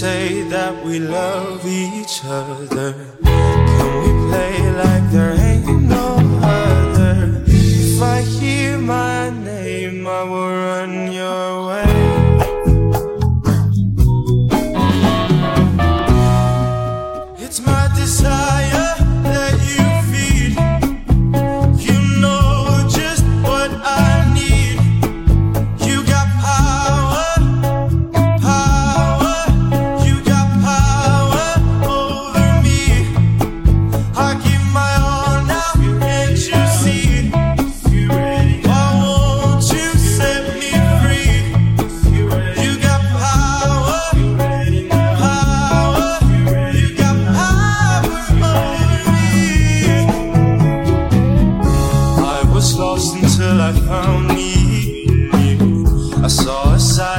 say that we love each other? Can we play like there ain't no other? If I hear my name, I will run your way. It's my desire. other side.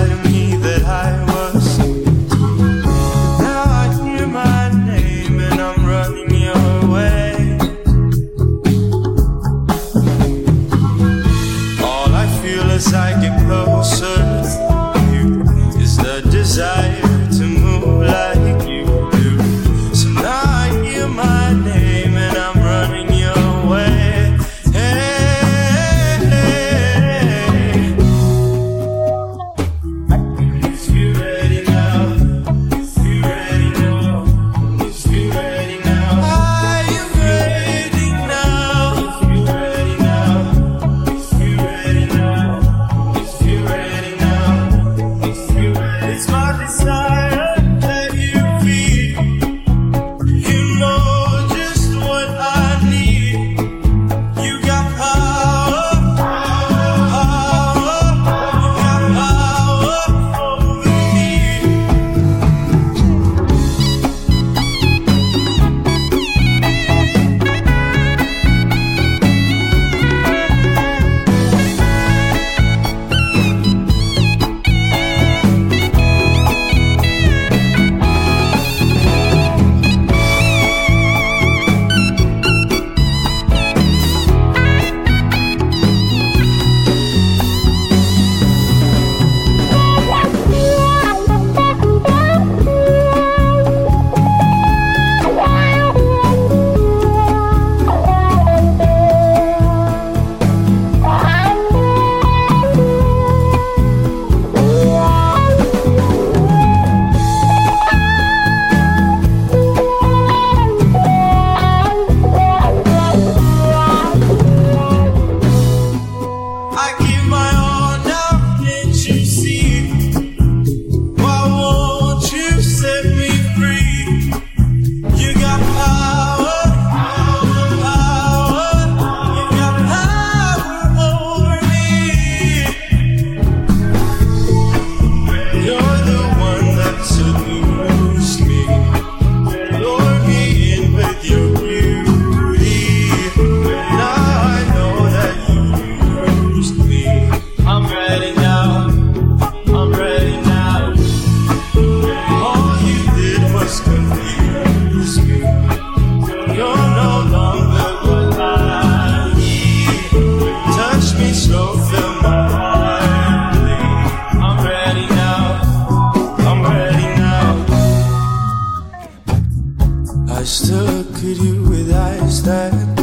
stuck at you with eyes that